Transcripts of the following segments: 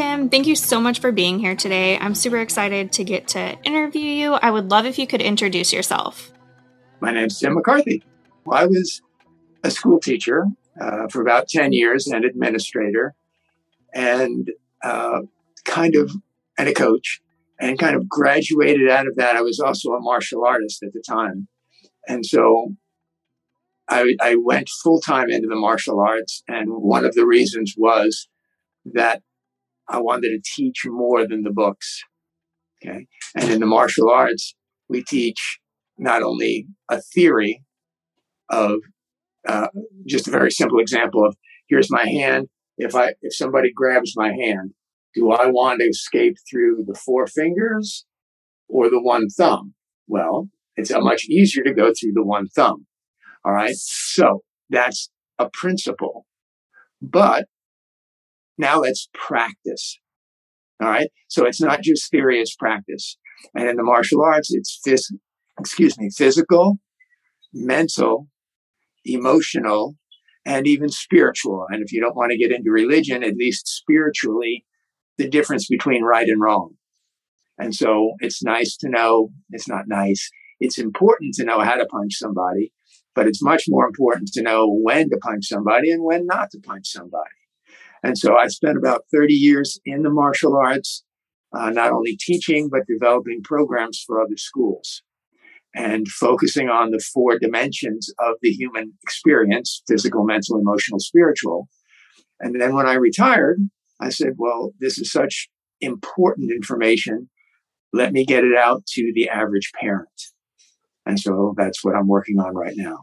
Tim. Thank you so much for being here today. I'm super excited to get to interview you. I would love if you could introduce yourself. My name's Tim McCarthy. Well, I was a school teacher uh, for about 10 years and administrator and uh, kind of, and a coach, and kind of graduated out of that. I was also a martial artist at the time. And so I, I went full time into the martial arts. And one of the reasons was that I wanted to teach more than the books. Okay. And in the martial arts, we teach not only a theory of uh, just a very simple example of here's my hand. If I if somebody grabs my hand, do I want to escape through the four fingers or the one thumb? Well, it's much easier to go through the one thumb. All right. So that's a principle. But now let's practice. All right. So it's not just theory, it's practice. And in the martial arts, it's phys- excuse me, physical, mental, emotional, and even spiritual. And if you don't want to get into religion, at least spiritually, the difference between right and wrong. And so it's nice to know, it's not nice. It's important to know how to punch somebody, but it's much more important to know when to punch somebody and when not to punch somebody. And so I spent about 30 years in the martial arts, uh, not only teaching, but developing programs for other schools and focusing on the four dimensions of the human experience physical, mental, emotional, spiritual. And then when I retired, I said, well, this is such important information. Let me get it out to the average parent. And so that's what I'm working on right now.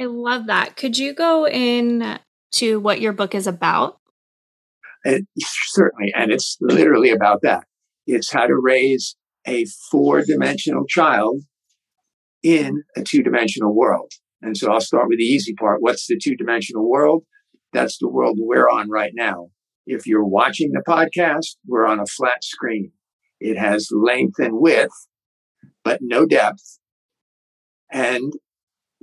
I love that. Could you go in to what your book is about? It, certainly. And it's literally about that. It's how to raise a four dimensional child in a two dimensional world. And so I'll start with the easy part. What's the two dimensional world? That's the world we're on right now. If you're watching the podcast, we're on a flat screen. It has length and width, but no depth. And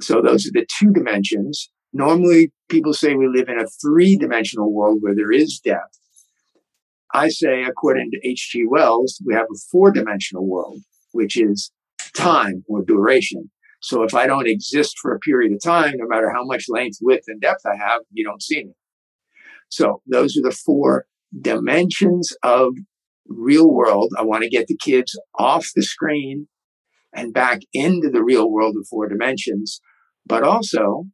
so those are the two dimensions. Normally people say we live in a three dimensional world where there is depth. I say, according to H.G. Wells, we have a four dimensional world, which is time or duration. So if I don't exist for a period of time, no matter how much length, width, and depth I have, you don't see me. So those are the four dimensions of real world. I want to get the kids off the screen and back into the real world of four dimensions. But also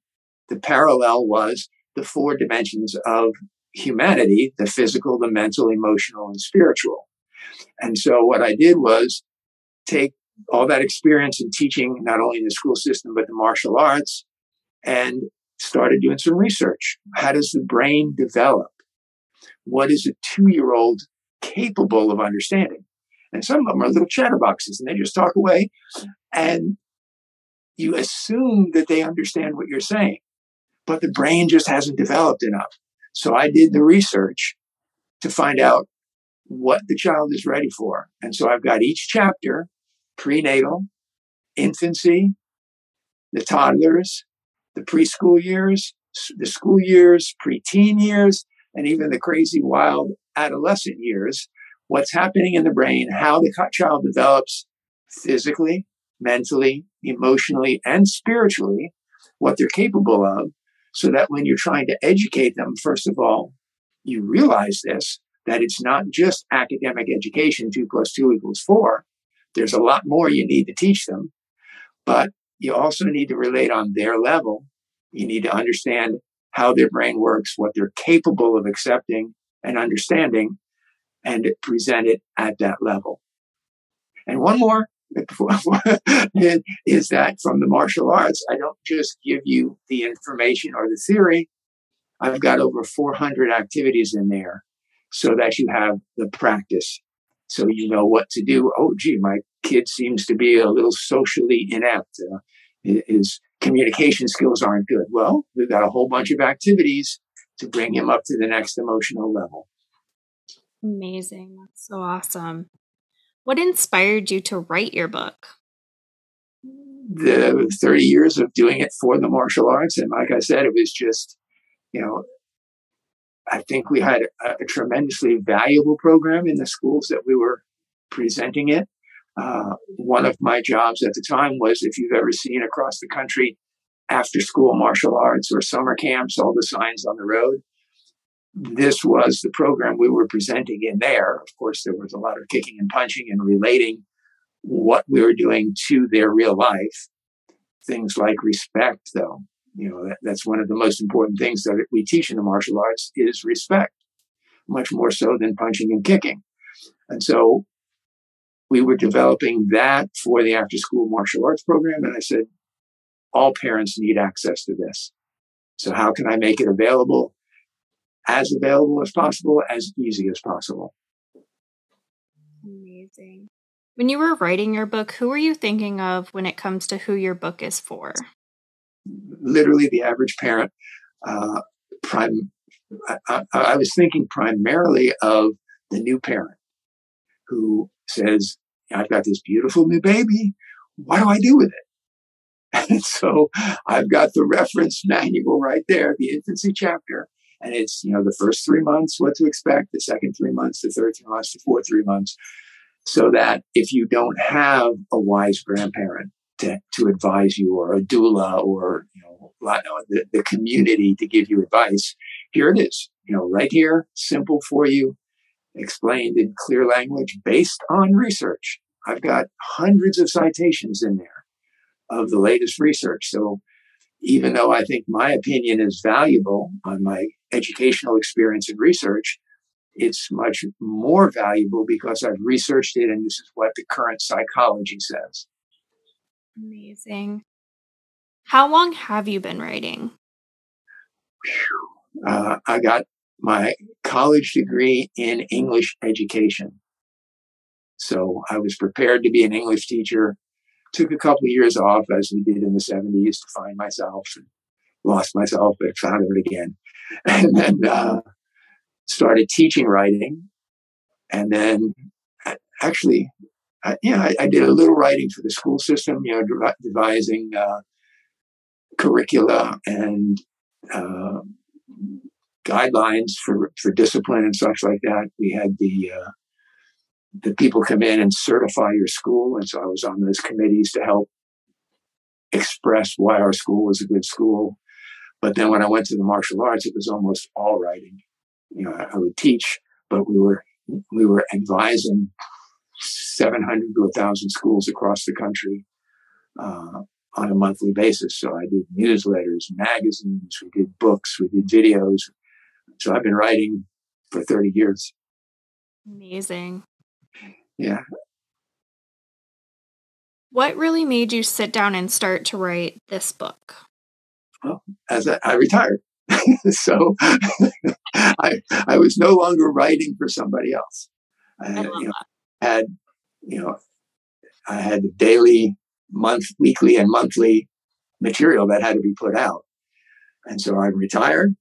the parallel was the four dimensions of humanity, the physical, the mental, emotional, and spiritual. And so what I did was take all that experience in teaching, not only in the school system, but the martial arts, and started doing some research. How does the brain develop? What is a two year old capable of understanding? And some of them are little chatterboxes and they just talk away. And you assume that they understand what you're saying, but the brain just hasn't developed enough. So I did the research to find out what the child is ready for. And so I've got each chapter prenatal, infancy, the toddlers, the preschool years, the school years, preteen years, and even the crazy wild adolescent years. What's happening in the brain, how the child develops physically, mentally, emotionally, and spiritually, what they're capable of, so that when you're trying to educate them, first of all, you realize this, that it's not just academic education, two plus two equals four, there's a lot more you need to teach them, but you also need to relate on their level. You need to understand how their brain works, what they're capable of accepting and understanding, and present it at that level. And one more is that from the martial arts, I don't just give you the information or the theory. I've got over 400 activities in there so that you have the practice so you know what to do. Oh, gee, my kid seems to be a little socially inept. Uh, his communication skills aren't good. Well, we've got a whole bunch of activities to bring him up to the next emotional level. Amazing. That's so awesome. What inspired you to write your book? The 30 years of doing it for the martial arts. And like I said, it was just, you know, I think we had a, a, tremendously valuable program in the schools that we were presenting it. Uh, one of my jobs at the time was if you've ever seen across the country after school martial arts or summer camps, all the signs on the road. This was the program we were presenting in there. Of course, there was a lot of kicking and punching and relating what we were doing to their real life. Things like respect, though, you know, that, that's one of the most important things that we teach in the martial arts is respect, much more so than punching and kicking. And so we were developing that for the after school martial arts program. And I said, all parents need access to this. So how can I make it available as available as possible, as easy as possible? Amazing. When you were writing your book, who were you thinking of when it comes to who your book is for? Literally the average parent. Uh, prime, I, I, I was thinking primarily of the new parent who says, I've got this beautiful new baby. What do I do with it? And so I've got the reference manual right there, the infancy chapter. And it's, you know, the first three months, what to expect, the second three months, the third three months, the fourth three months. So that if you don't have a wise grandparent to, to advise you or a doula or, you know, the, the community to give you advice, here it is, you know, right here, simple for you, explained in clear language based on research. I've got hundreds of citations in there of the latest research. So even though I think my opinion is valuable on my educational experience and research, it's much more valuable because I've researched it and this is what the current psychology says. Amazing. How long have you been writing? Uh, I got my college degree in English education. So I was prepared to be an English teacher took a couple of years off as we did in the 70s to find myself and lost myself, but found it again. And then uh, started teaching writing. And then actually, I, know, I, I, did a little writing for the school system, you know, devising uh, curricula and uh, guidelines for, for discipline and such like that. We had the uh, the people come in and certify your school. And so I was on those committees to help express why our school was a good school. But then when I went to the martial arts, it was almost all writing. You know, I, would teach, but we were we were advising 700 to 1,000 schools across the country uh, on a monthly basis. So I did newsletters, magazines, we did books, we did videos. So I've been writing for 30 years. Amazing. Yeah. What really made you sit down and start to write this book? Well, as I, I retired. so I I was no longer writing for somebody else. I had, you know, had you know I had daily, month, weekly, and monthly material that had to be put out. And so I retired.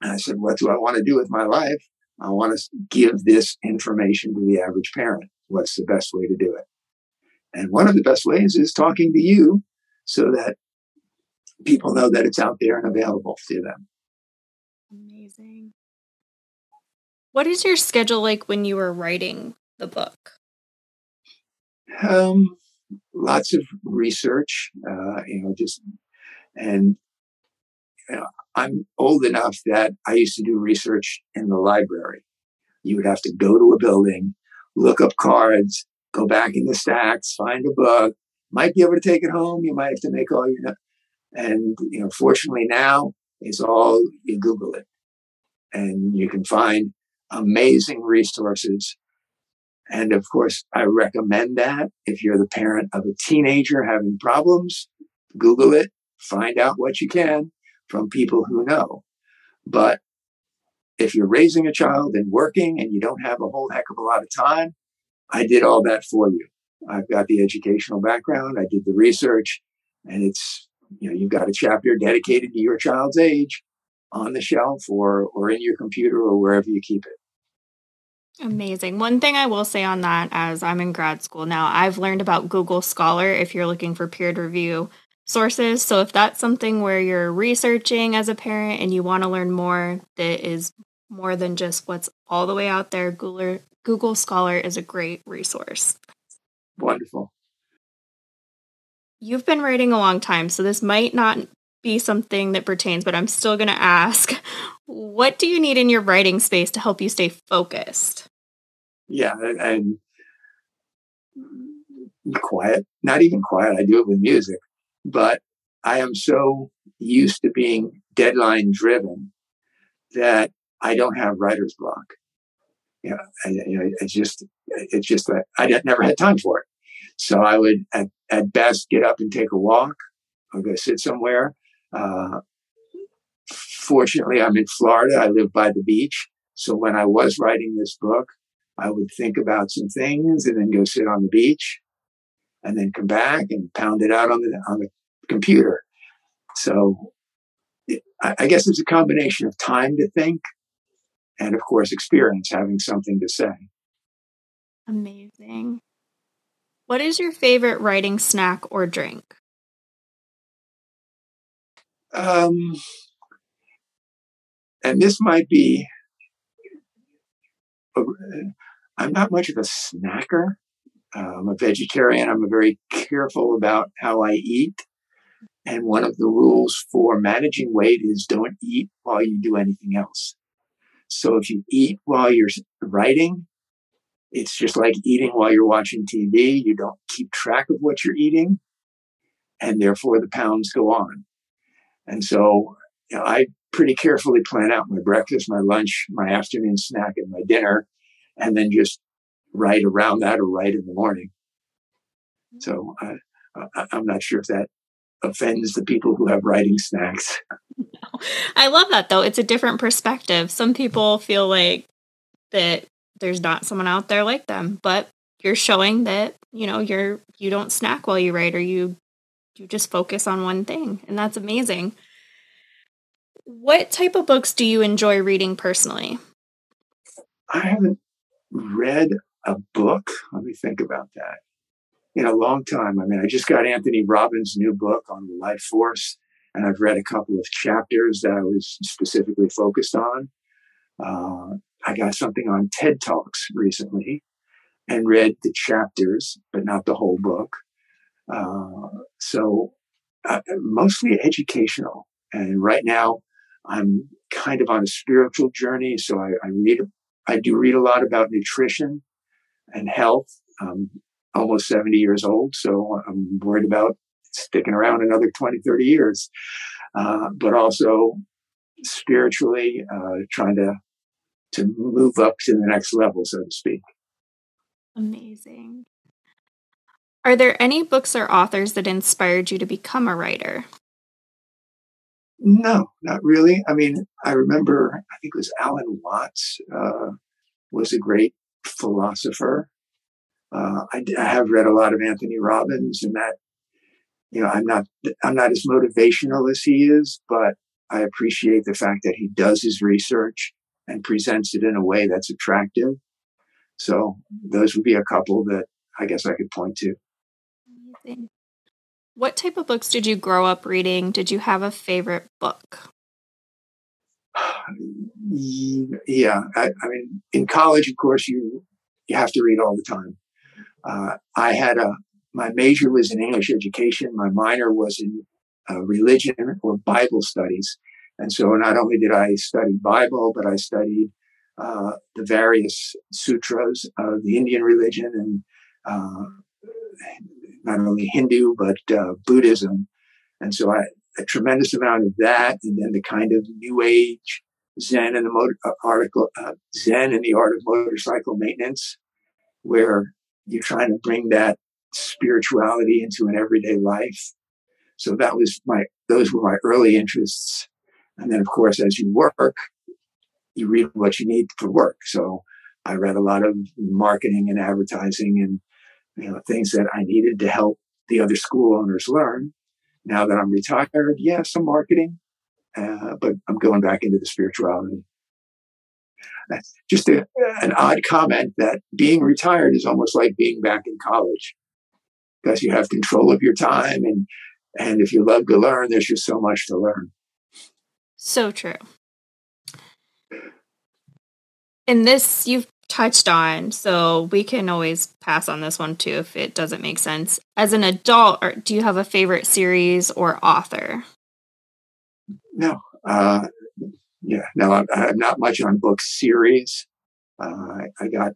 And I said, what do I want to do with my life? I want to give this information to the average parent. What's the best way to do it? And one of the best ways is talking to you so that people know that it's out there and available to them. Amazing. What is your schedule like when you were writing the book? Um, lots of research, uh, you know, just, and you know, I'm old enough that I used to do research in the library. You would have to go to a building, look up cards, go back in the stacks, find a book, might be able to take it home. You might have to make all your, and, you know, fortunately now it's all, you Google it and you can find amazing resources. And of course, I recommend that if you're the parent of a teenager having problems, Google it, find out what you can from people who know. But if you're raising a child and working and you don't have a whole heck of a lot of time, I did all that for you. I've got the educational background. I did the research and it's, you know, you've got a chapter dedicated to your child's age on the shelf or, or in your computer or wherever you keep it. Amazing. One thing I will say on that, as I'm in grad school now, I've learned about Google Scholar if you're looking for peer review sources. So if that's something where you're researching as a parent and you want to learn more, that is more than just what's all the way out there. Google, Google Scholar is a great resource. Wonderful. You've been writing a long time, so this might not be something that pertains, but I'm still going to ask what do you need in your writing space to help you stay focused? Yeah, and quiet, not even quiet. I do it with music, but I am so used to being deadline driven that I don't have writer's block. You know, I, you know, it's just, it's just that I never had time for it. So I would at, at best get up and take a walk or go sit somewhere. Uh, fortunately, I'm in Florida. I live by the beach. So when I was writing this book, I would think about some things and then go sit on the beach and then come back and pound it out on the, on the computer. So I, I guess it's a combination of time to think and of course experience having something to say. Amazing. What is your favorite writing snack or drink? Um, and this might be, I'm not much of a snacker. I'm a vegetarian. I'm very careful about how I eat. And one of the rules for managing weight is don't eat while you do anything else. So if you eat while you're writing, it's just like eating while you're watching TV. You don't keep track of what you're eating, and therefore the pounds go on. And so you know, I pretty carefully plan out my breakfast, my lunch, my afternoon snack, and my dinner, and then just write around that or write in the morning. So I, I'm not sure if that offends the people who have writing snacks. I love that though. It's a different perspective. Some people feel like that there's not someone out there like them, but you're showing that, you know, you're you don't snack while you write or you you just focus on one thing, and that's amazing. What type of books do you enjoy reading personally? I haven't read a book. Let me think about that. In a long time. I mean, I just got Anthony Robbins' new book on the life force, and I've read a couple of chapters that I was specifically focused on. Uh, I got something on TED Talks recently and read the chapters, but not the whole book. Uh, so uh, mostly educational. And right now, I'm kind of on a spiritual journey. So I, I read, I do read a lot about nutrition and health. I'm almost 70 years old, so I'm worried about sticking around another 20, 30 years. Uh, but also spiritually, uh, trying to to move up to the next level, so to speak. Amazing. Are there any books or authors that inspired you to become a writer? No, not really. I mean, I remember, I think it was Alan Watts uh, was a great philosopher. Uh, I, I, have read a lot of Anthony Robbins, and that, you know, I'm not I'm not as motivational as he is, but I appreciate the fact that he does his research and presents it in a way that's attractive. So those would be a couple that I guess I could point to. Amazing. What type of books did you grow up reading? Did you have a favorite book? Yeah, I, I mean, in college, of course, you you have to read all the time. Uh, I had a my major was in English education. My minor was in uh, religion or Bible studies, and so not only did I study Bible, but I studied uh, the various sutras of the Indian religion and uh, not only Hindu, but uh, Buddhism. And so I, a tremendous amount of that, and then the kind of new age Zen and the motor uh, article, uh, Zen and the art of motorcycle maintenance, where you're trying to bring that spirituality into an everyday life. So that was my, those were my early interests. And then, of course, as you work, you read what you need for work. So I read a lot of marketing and advertising and you know things that I needed to help the other school owners learn. Now that I'm retired, yeah, some marketing, uh, but I'm going back into the spirituality. That's just a, an odd comment that being retired is almost like being back in college because you have control of your time and and if you love to learn, there's just so much to learn. So true. And this you've touched on, so we can always pass on this one too if it doesn't make sense. As an adult, or do you have a favorite series or author? No, uh, yeah, no, I'm, I'm, not much on book series. Uh, I, got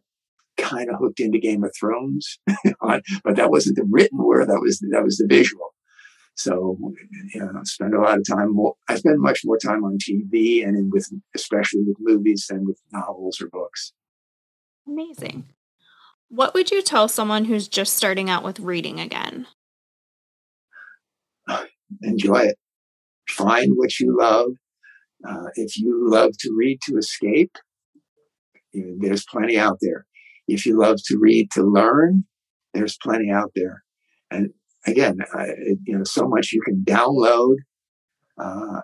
kind of hooked into Game of Thrones, but that wasn't the written word. That was that was the visual. So, you know, I spend a lot of time. More, I spend much more time on TV and with, especially with movies than with novels or books. Amazing. What would you tell someone who's just starting out with reading again? Enjoy it. Find what you love. Uh, if you love to read to escape, you know, there's plenty out there. If you love to read to learn, there's plenty out there. And again, I, you know, so much you can download. Uh,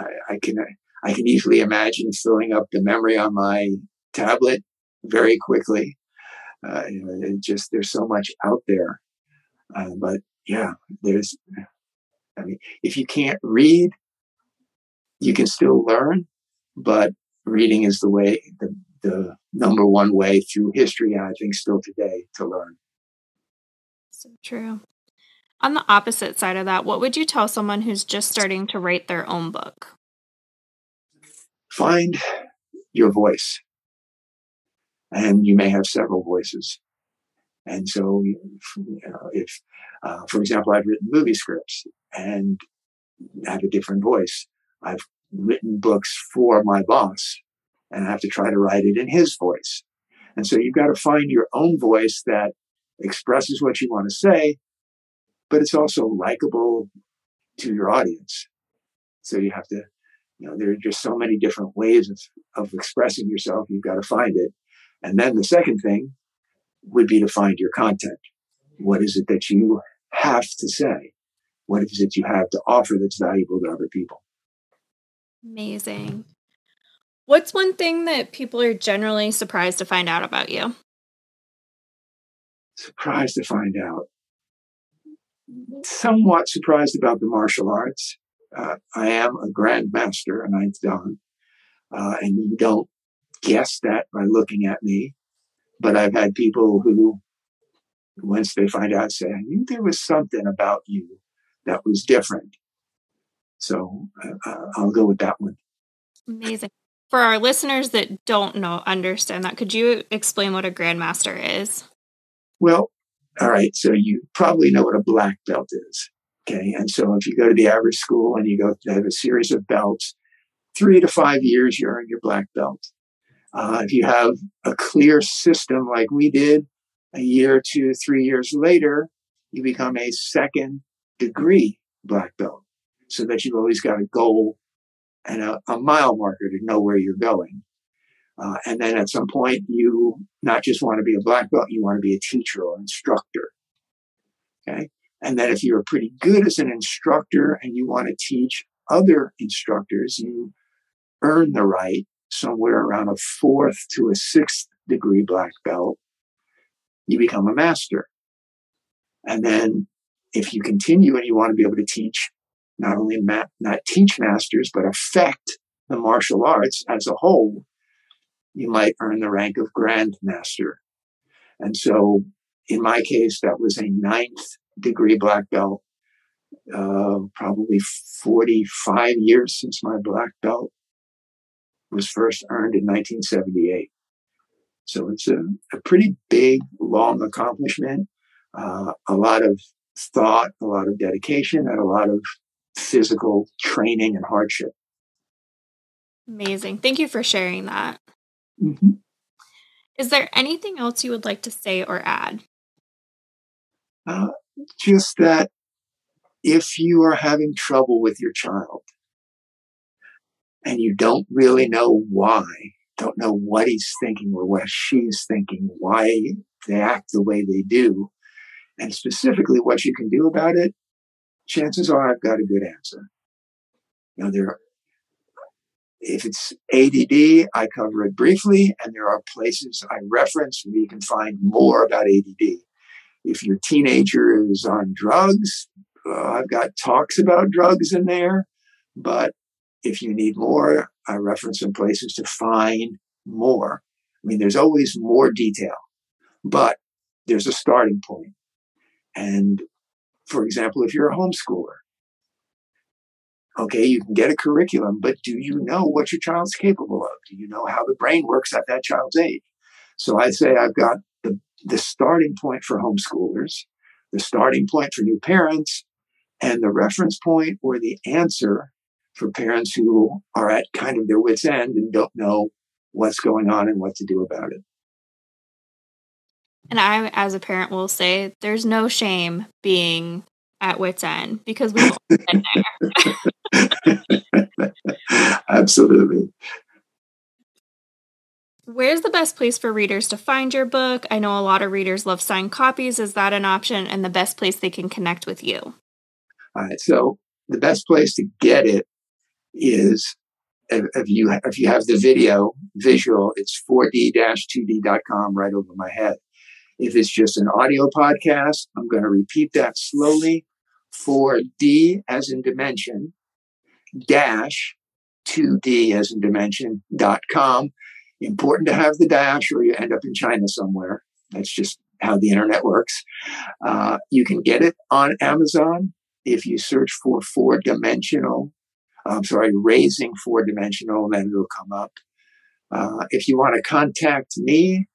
I, I, can I can easily imagine filling up the memory on my tablet very quickly. Uh, you know, just there's so much out there. Uh, but yeah, there's. I mean, if you can't read, you can still learn, but reading is the way, the, the number one way through history, and I think still today to learn. So true. On the opposite side of that, what would you tell someone who's just starting to write their own book? Find your voice. And you may have several voices. And so, you know, if, uh, for example, I've written movie scripts and have a different voice. I've written books for my boss and I have to try to write it in his voice. And so you've got to find your own voice that expresses what you want to say, but it's also likable to your audience. So you have to, you know, there are just so many different ways of, of expressing yourself. You've got to find it. And then the second thing would be to find your content. What is it that you have to say? What is it you have to offer that's valuable to other people? Amazing. What's one thing that people are generally surprised to find out about you? Surprised to find out. Somewhat surprised about the martial arts. Uh, I am a grandmaster, a ninth dan, uh, and you don't guess that by looking at me. But I've had people who, once they find out, say, I knew there was something about you that was different. So uh, I'll go with that one. Amazing. For our listeners that don't know, understand that, could you explain what a grandmaster is? Well, all right. So you probably know what a black belt is. Okay. And so if you go to the average school and you go to have a series of belts, three to five years, you're in your black belt. Uh, if you have a clear system like we did, a year, two, three years later, you become a second degree black belt so that you've always got a goal and a, a mile marker to know where you're going. Uh, and then at some point, you not just want to be a black belt, you want to be a teacher or instructor. Okay. And that if you're pretty good as an instructor and you want to teach other instructors, you earn the right somewhere around a fourth to a sixth degree black belt. You become a master. And then if you continue and you want to be able to teach not only ma- not teach masters, but affect the martial arts as a whole, you might earn the rank of Grand Master. And so in my case, that was a ninth degree black belt, uh, probably 45 years since my black belt was first earned in 1978. So it's a, a pretty big, long accomplishment, uh, a lot of thought, a lot of dedication, and a lot of physical training and hardship. Amazing. Thank you for sharing that. Mm-hmm. Is there anything else you would like to say or add? Uh, just that if you are having trouble with your child and you don't really know why, don't know what he's thinking or what she's thinking, why they act the way they do, and specifically what you can do about it, chances are I've got a good answer. Now there, if it's ADD, I cover it briefly, and there are places I reference where you can find more about ADD. If your teenager is on drugs, uh, I've got talks about drugs in there. But if you need more, I reference some places to find more. I mean, there's always more detail, but there's a starting point. And for example, if you're a homeschooler, okay, you can get a curriculum, but do you know what your child's capable of? Do you know how the brain works at that child's age? So I'd say I've got the, the starting point for homeschoolers, the starting point for new parents, and the reference point or the answer for parents who are at kind of their wits' end and don't know what's going on and what to do about it. And I, as a parent, will say there's no shame being at wits' end because we've all been there. Absolutely. Where's the best place for readers to find your book? I know a lot of readers love signed copies. Is that an option and the best place they can connect with you? All right. So the best place to get it is if, you if you have the video visual, it's 4d-2d.com right over my head. If it's just an audio podcast, I'm going to repeat that slowly. 4D as in dimension dash 2D as in dimension dot com. Important to have the dash or you end up in China somewhere. That's just how the internet works. Uh, you can get it on Amazon if you search for four dimensional I'm sorry, raising four dimensional, then it'll come up. Uh, if you want to contact me,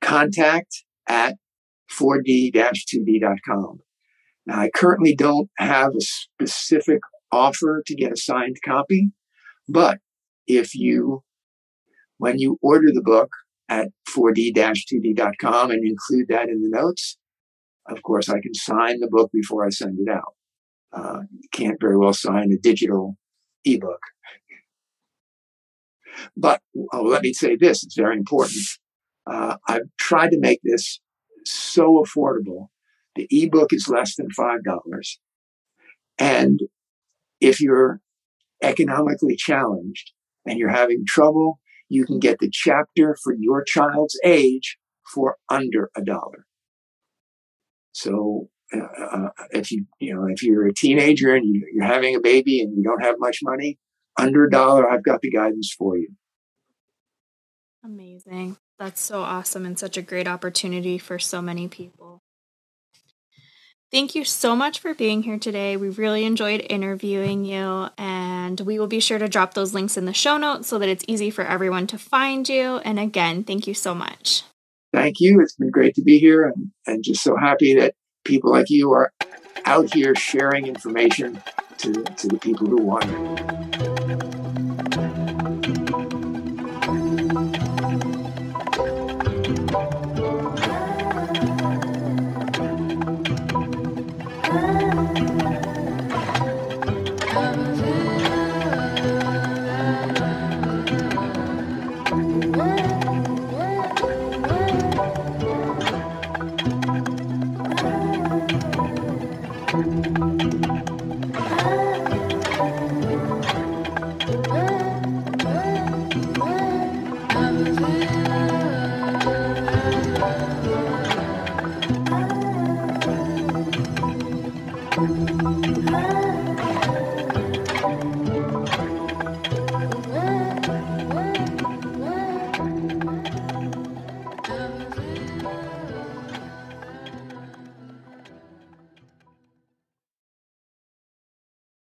contact at 4d-2d.com. Now, I currently don't have a specific offer to get a signed copy, but if you, when you order the book at 4d-2d.com and include that in the notes, of course, I can sign the book before I send it out. Uh, you can't very well sign a digital ebook. But oh, let me say this, it's very important. Uh, I've tried to make this so affordable. The ebook is less than $5. And if you're economically challenged and you're having trouble, you can get the chapter for your child's age for under a dollar. So uh, uh, if you you know if you're a teenager and you, you're having a baby and you don't have much money, under a dollar, I've got the guidance for you. Amazing. That's so awesome and such a great opportunity for so many people. Thank you so much for being here today. We really enjoyed interviewing you, and we will be sure to drop those links in the show notes so that it's easy for everyone to find you. And again, thank you so much. Thank you. It's been great to be here and, and just so happy that people like you are out here sharing information to, to the people who want it. Father.